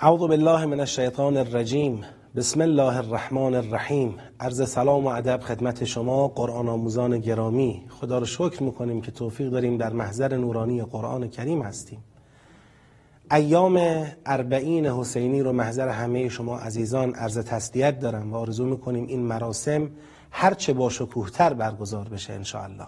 اعوذ بالله من الشیطان الرجیم. بسم الله الرحمن الرحیم. عرض سلام و ادب خدمت شما قرآن آموزان گرامی. خدا رو شکر می‌کنیم که توفیق داریم در محضر نورانی قرآن کریم هستیم. ایام اربعین حسینی رو محضر همه شما عزیزان عرض تسلیت دارم و آرزو می‌کنیم این مراسم هرچه با شکوهتر برگزار بشه انشاءالله.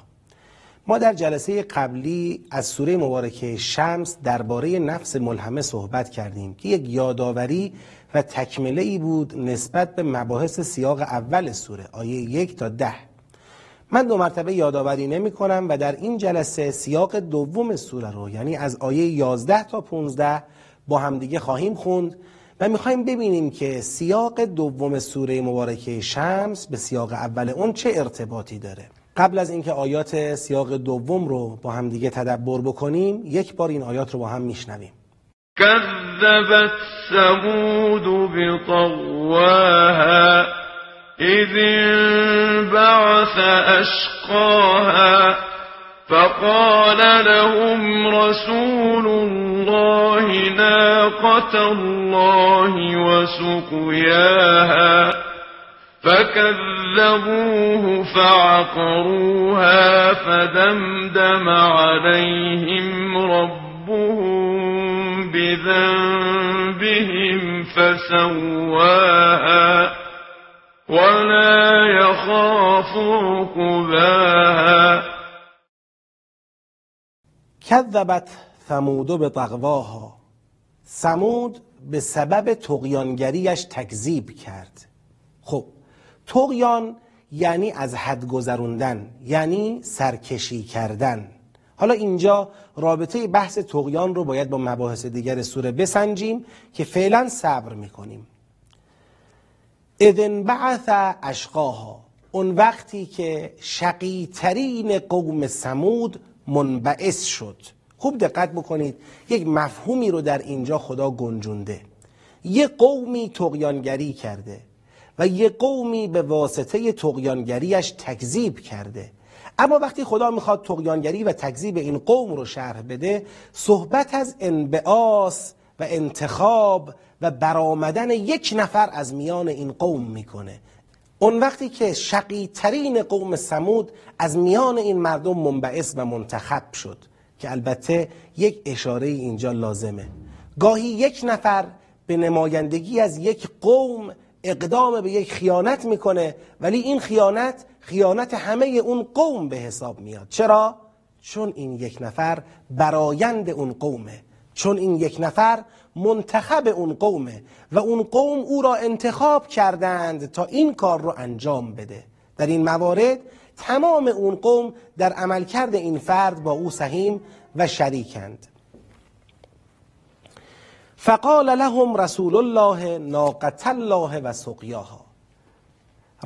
ما در جلسه قبلی از سوره مبارکه شمس درباره نفس ملهمه صحبت کردیم که یک یادآوری و تکمله ای بود نسبت به مباحث سیاق اول سوره آیه یک تا ده. من دو مرتبه یادآوری نمی کنم و در این جلسه سیاق دوم سوره رو یعنی از آیه 11 تا 15 با همدیگه خواهیم خوند و می‌خوایم ببینیم که سیاق دوم سوره مبارکه شمس به سیاق اول اون چه ارتباطی داره. قبل از اینکه آیات سیاق دوم رو با هم دیگه تدبر بکنیم یک بار این آیات رو با هم میشنویم. كذبت ثمود بطواها إذ انبعث أشقاها فقال لهم رسول الله ناقة الله وسقياها فكذبوه فعقروها فدمدم عليهم ربهم بذنبهم فسواها ولا يخاف عقباها کذبت ثمود به ثمود به سبب تقیانگریش تکذیب کرد. خب تقیان یعنی از حد گذروندن یعنی سرکشی کردن. حالا اینجا رابطه بحث تقیان رو باید با مباحث دیگر سوره بسنجیم که فعلا صبر می‌کنیم. اذن بعث اشقاها اون وقتی که شقی ترین قوم سمود منبعث شد. خوب دقت بکنید یک مفهومی رو در اینجا خدا گنجونده. یه قومی تقیانگری کرده. و یه قومی به واسطه تقیانگریش تکذیب کرده. اما وقتی خدا می‌خواد تقیانگری و تکذیب این قوم رو شرح بده صحبت از انبعاث و انتخاب و برآمدن یک نفر از میان این قوم می‌کنه. اون وقتی که شقی ترین قوم سمود از میان این مردم منبعث و منتخب شد که البته یک اشاره اینجا لازمه. گاهی یک نفر به نمایندگی از یک قوم اقدام به یک خیانت می‌کنه ولی این خیانت خیانت همه اون قوم به حساب میاد. چرا؟ چون این یک نفر برایند اون قومه. چون این یک نفر منتخب اون قومه و اون قوم او را انتخاب کردند تا این کار رو انجام بده. در این موارد تمام اون قوم در عملکرد این فرد با او سهیم و شریکند. فقال لهم رسول الله ناقت الله و سقیاها.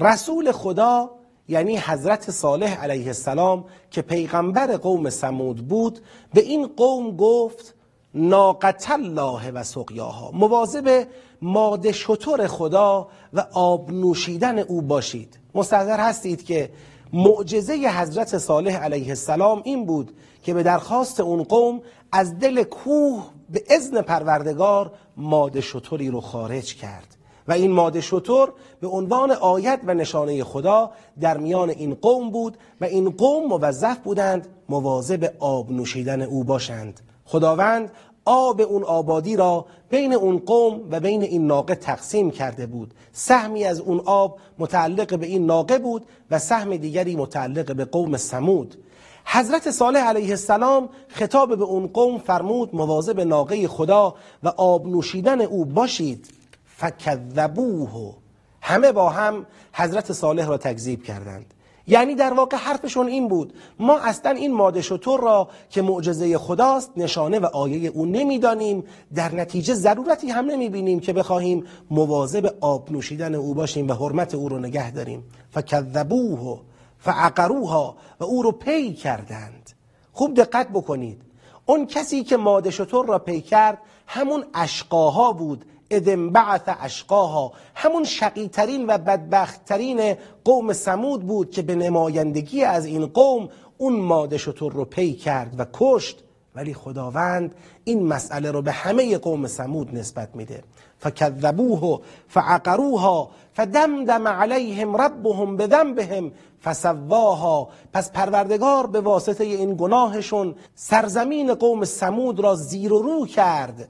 رسول خدا یعنی حضرت صالح علیه السلام که پیغمبر قوم سمود بود به این قوم گفت ناقت الله و سقیاها. مواظب ماده شطور خدا و آب نوشیدن او باشید. مستحضر هستید که معجزه حضرت صالح علیه السلام این بود که به درخواست اون قوم از دل کوه به اذن پروردگار ماده شطوری رو خارج کرد. و این ماده شطور به عنوان آیت و نشانه خدا در میان این قوم بود و این قوم موظف بودند مواظب آب نوشیدن او باشند. خداوند آب اون آبادی را بین اون قوم و بین این ناقه تقسیم کرده بود. سهمی از اون آب متعلق به این ناقه بود و سهم دیگری متعلق به قوم سمود حضرت صالح علیه السلام خطاب به اون قوم فرمود مواظب ناقه خدا و آب نوشیدن او باشید. فکذبوه. همه با هم حضرت صالح را تکذیب کردند. یعنی در واقع حرفشون این بود. ما اصلا این ماده شطور را که معجزه خداست نشانه و آیه او نمی‌دانیم. در نتیجه ضرورتی هم نمی‌بینیم که بخواهیم مواظب آب نوشیدن او باشیم و حرمت او رو نگه داریم. فکذبوه فعقروها و او رو پی کردند. خوب دقت بکنید. اون کسی که ماده شطور را پی کرد همون اشقاها بود ادم بعث اشقاها. همون شقیترین و بدبختترین قوم سمود بود که به نمایندگی از این قوم اون ماده شطور رو پی کرد و کشت. ولی خداوند این مسئله رو به همه قوم سمود نسبت میده. فکذبوه فعقروها فدمدم علیهم ربهم بذنبهم فسواها. پس پروردگار به واسطه این گناهشون سرزمین قوم سمود را زیر و رو کرد.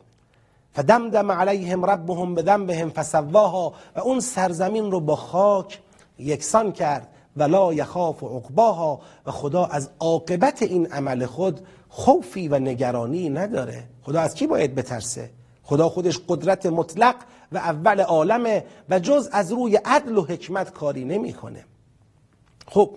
فدمدم علیهم ربهم بذنبهم فسواها و اون سرزمین رو با خاک یکسان کرد ولا یخاف عقباها و خدا از عاقبت این عمل خود خوفی و نگرانی نداره خدا از کی باید بترسه خدا خودش قدرت مطلق و اول عالمه و جز از روی عدل و حکمت کاری نمی‌کنه. خب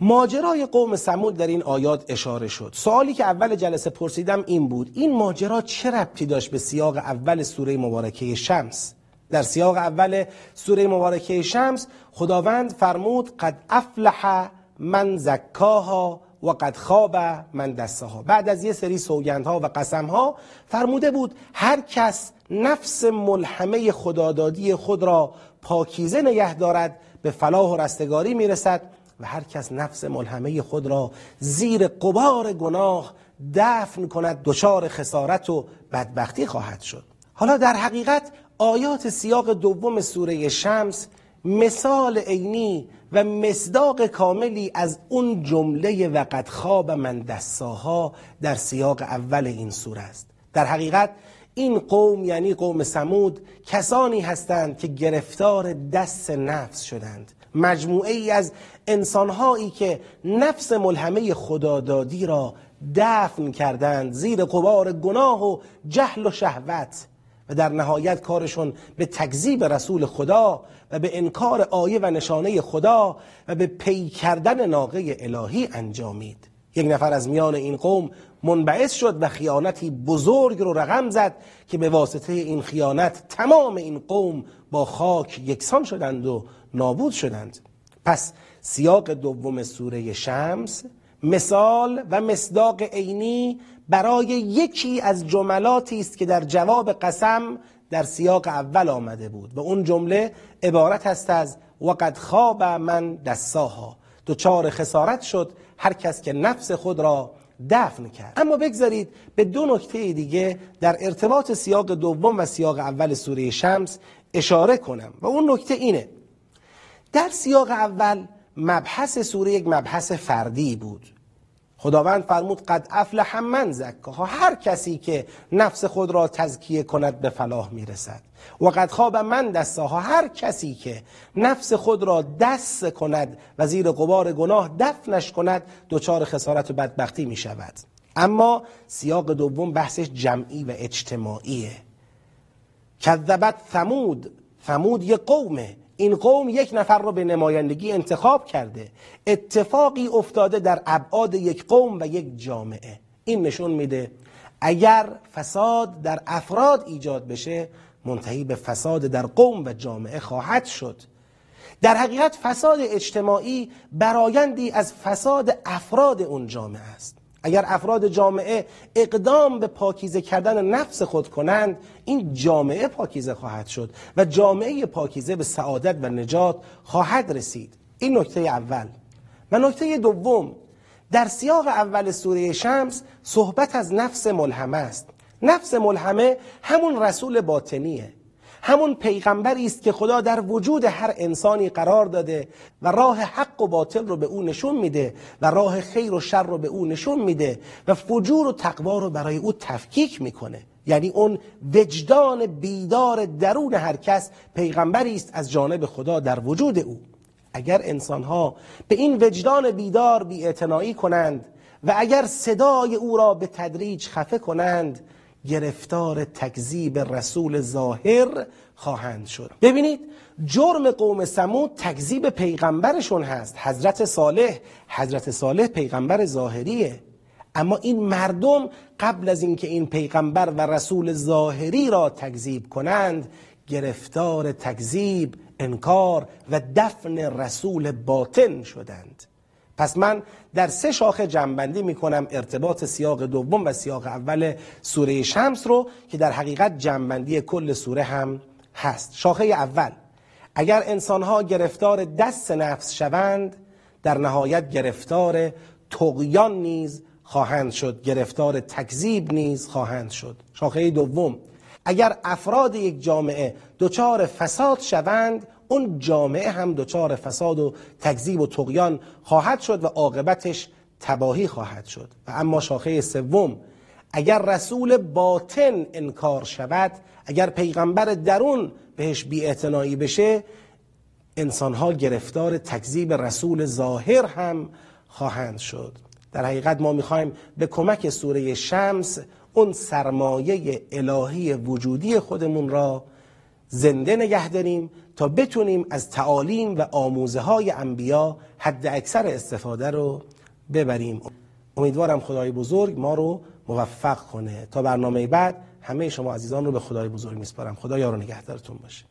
ماجرای قوم سمود در این آیات اشاره شد. سوالی که اول جلسه پرسیدم این بود این ماجرا چه ربطی داشت به سیاق اول سوره مبارکه شمس؟ در سیاق اول سوره مبارکه شمس خداوند فرمود قد افلح من زکاها و قد خواب من دستها بعد از یه سری سوگندها و قسمها فرموده بود هر کس نفس ملحمه خدادادی خود را پاکیزه نگه دارد به فلاح و رستگاری می‌رسد و هر کس نفس ملحمه خود را زیر قبار گناه دفن کند دچار خسارت و بدبختی خواهد شد. حالا در حقیقت آیات سیاق دوم سوره شمس مثال عینی و مصداق کاملی از اون جمله وقت خواب من دستاها در سیاق اول این سوره است. در حقیقت این قوم یعنی قوم سمود کسانی هستند که گرفتار دست نفس شدند. مجموعه ای از انسانهایی که نفس ملهمه خدادادی را دفن کردند. زیر قبار گناه و جهل و شهوت. و در نهایت کارشون به تکذیب رسول خدا و به انکار آیه و نشانه خدا و به پی کردن ناقه الهی انجامید. یک نفر از میان این قوم منبعث شد و خیانتی بزرگ رو رقم زد که به واسطه این خیانت تمام این قوم با خاک یکسان شدند و نابود شدند. پس سیاق دوم سوره شمس مثال و مصداق عینی برای یکی از جملاتی است که در جواب قسم در سیاق اول آمده بود و اون جمله عبارت است از وقد خواب من دستاها دوچار خسارت شد هر کس که نفس خود را دفن کرد. اما بگذارید به دو نکته دیگه در ارتباط سیاق دوم و سیاق اول سوره شمس اشاره کنم. و اون نکته اینه. در سیاق اول مبحث سوره یک مبحث فردی بود. خداوند فرمود قد افلح من زکاها. هر کسی که نفس خود را تزکیه کند به فلاح می‌رسد. و قد خواب من دستاها هر کسی که نفس خود را دست کند و زیر قبار گناه دفنش کند دچار خسارت و بدبختی می شود اما سیاق دوم بحثش جمعی و اجتماعیه. کذبت ثمود. ثمود یه قومه. این قوم یک نفر رو به نمایندگی انتخاب کرده. اتفاقی افتاده در ابعاد یک قوم و یک جامعه. این نشون میده اگر فساد در افراد ایجاد بشه منتهی به فساد در قوم و جامعه خواهد شد. در حقیقت فساد اجتماعی برایندی از فساد افراد اون جامعه است. اگر افراد جامعه اقدام به پاکیزه کردن نفس خود کنند این جامعه پاکیزه خواهد شد و جامعه پاکیزه به سعادت و نجات خواهد رسید. این نکته اول. و نکته دوم در سیاق اول سوره شمس صحبت از نفس ملهمه است. نفس ملهمه همون رسول باطنیه. همون پیغمبری است که خدا در وجود هر انسانی قرار داده و راه حق و باطل رو به او نشون میده و راه خیر و شر رو به او نشون میده و فجور و تقوا رو برای او تفکیک می‌کنه. یعنی اون وجدان بیدار درون هر کس پیغمبری است از جانب خدا در وجود او. اگر انسانها به این وجدان بیدار بی کنند و اگر صدای او را به تدریج خفه کنند گرفتار تکذیب رسول ظاهر خواهند شد. ببینید جرم قوم سمود تکذیب پیغمبرشون هست. حضرت صالح حضرت صالح پیغمبر ظاهریه. اما این مردم قبل از اینکه این پیغمبر و رسول ظاهری را تکذیب کنند گرفتار تکذیب انکار و دفن رسول باطن شدند. پس من در سه شاخه جنبندی می کنم ارتباط سیاق دوم و سیاق اول سوره شمس رو که در حقیقت جنبندی کل سوره هم هست. شاخه اول اگر انسانها گرفتار دست نفس شوند در نهایت گرفتار تقیان نیز خواهند شد گرفتار تکذیب نیز خواهند شد. شاخه دوم اگر افراد یک جامعه دچار فساد شوند اون جامعه هم دچار فساد و تکذیب و تقیان خواهد شد و عاقبتش تباهی خواهد شد. و اما شاخه سوم اگر رسول باطن انکار شود اگر پیغمبر درون بهش بی بشه انسانها گرفتار تکذیب رسول ظاهر هم خواهند شد. در حقیقت ما می‌خوایم به کمک سوره شمس اون سرمایه الهی وجودی خودمون را زنده نگه داریم تا بتونیم از تعالیم و آموزه های انبیا حد اکثر استفاده رو ببریم. امیدوارم خدای بزرگ ما رو موفق کنه. تا برنامه بعد همه شما عزیزان رو به خدای بزرگ میسپارم. خدا یار و نگهدارتون باشه.